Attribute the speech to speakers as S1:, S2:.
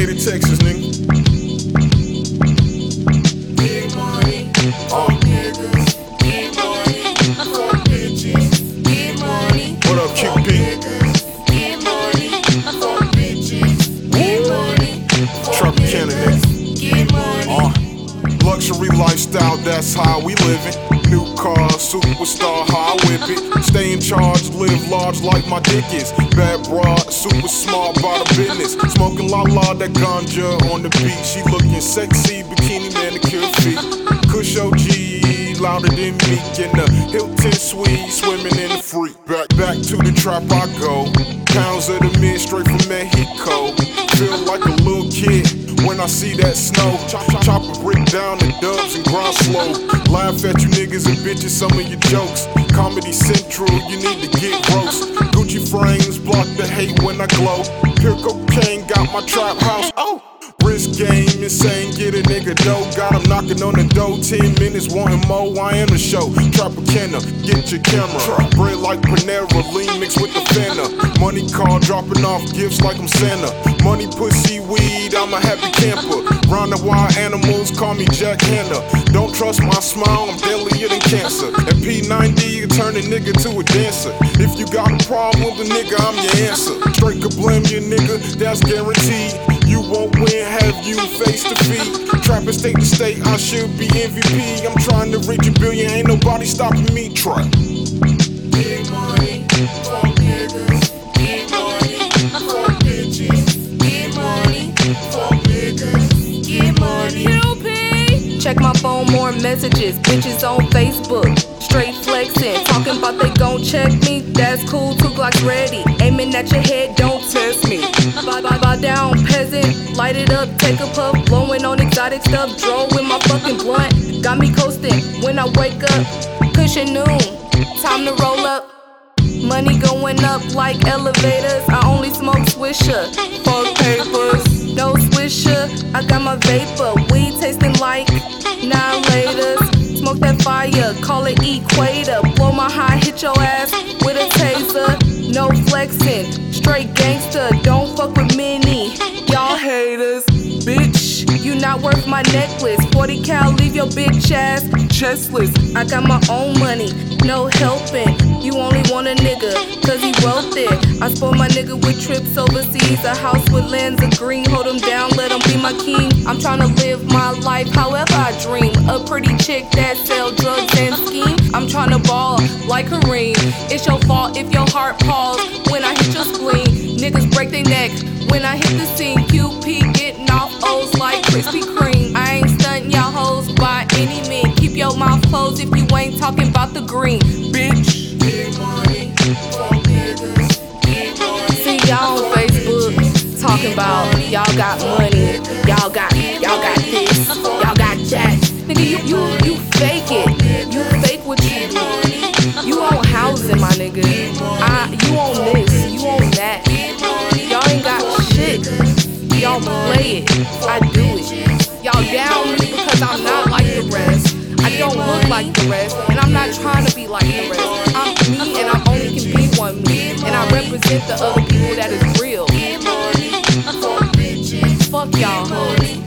S1: Decatur, Texas, nigga. That's how we living. New car, superstar, how I whip it. Stay in charge, live large like my dick is. Bad broad, super smart about the business. Smoking la la, that ganja on the beat. She looking sexy, bikini manicure feet. Kush OG, louder than Meek in the Hilton suite, swimming in the freak. Back, back to the trap I go. Pounds of the mid, straight from Mexico. I see that snow. Chop, chop, chop a brick down the dubs and grind slow. Laugh at you niggas and bitches, some of your jokes. Comedy Central, you need to get roast. Gucci frames block the hate when I glow. Pure cocaine got my trap house. Oh! Wrist game insane, get a nigga dough. Got him knocking on the door, 10 minutes wanting more. I am the show. Trapacana, get your camera. Bread like Panera, lean mixed with the Fanta. Money car dropping off gifts like I'm Santa. Money, pussy, I'm a happy camper. Round the wild animals, call me Jack Hanna. Don't trust my smile, I'm deadlier than cancer. At P90, you turn a nigga to a dancer. If you got a problem with a nigga, I'm your answer. Straight could blame your nigga, that's guaranteed. You won't win, have you face to feet. Trapping state to state, I should be MVP. I'm trying to reach a billion, ain't nobody stopping me. Trap.
S2: Check my phone, more messages. Bitches on Facebook. Straight flexing. Talking about they gon' check me. That's cool, two Glocks ready. Aiming at your head, don't test me. Bow, bow, bow down, peasant. Light it up, take a puff. Blowing on exotic stuff. Drove with my fucking blunt. Got me coasting when I wake up. Cushion noon. Time to roll up. Money going up like elevators. I only smoke Swisher. Fuck papers. No Swisher. I got my vapor. Weed tasting like Hit your ass with a taser. No flexing. Straight gangster. Don't fuck with many. Y'all haters. Bitch. You not worth my necklace. 40 cal. Leave your bitch ass chestless. I got my own money. No helping. You only want a nigga, cause he wealthy. I spoil my nigga with trips overseas. A house with lands of green. Hold him down, let him be my king. I'm tryna live my life however I dream. A pretty chick that sell drugs It's your fault if your heart falls when I hit your spleen. Niggas break their neck when I hit the scene. QP getting off O's like Krispy Kreme. I ain't stunting y'all hoes by any means. Keep your mouth closed if you ain't talking about the green, bitch. See y'all on Facebook talking about y'all got money, y'all got y'all got this, y'all got that. Nigga, you you you fake it. You I do it. Y'all down me because I'm not like the rest. I don't look like the rest, and I'm not trying to be like the rest. I'm me, and I only can be one me, and I represent the other people that is real.
S3: Fuck.
S2: Y'all hoes.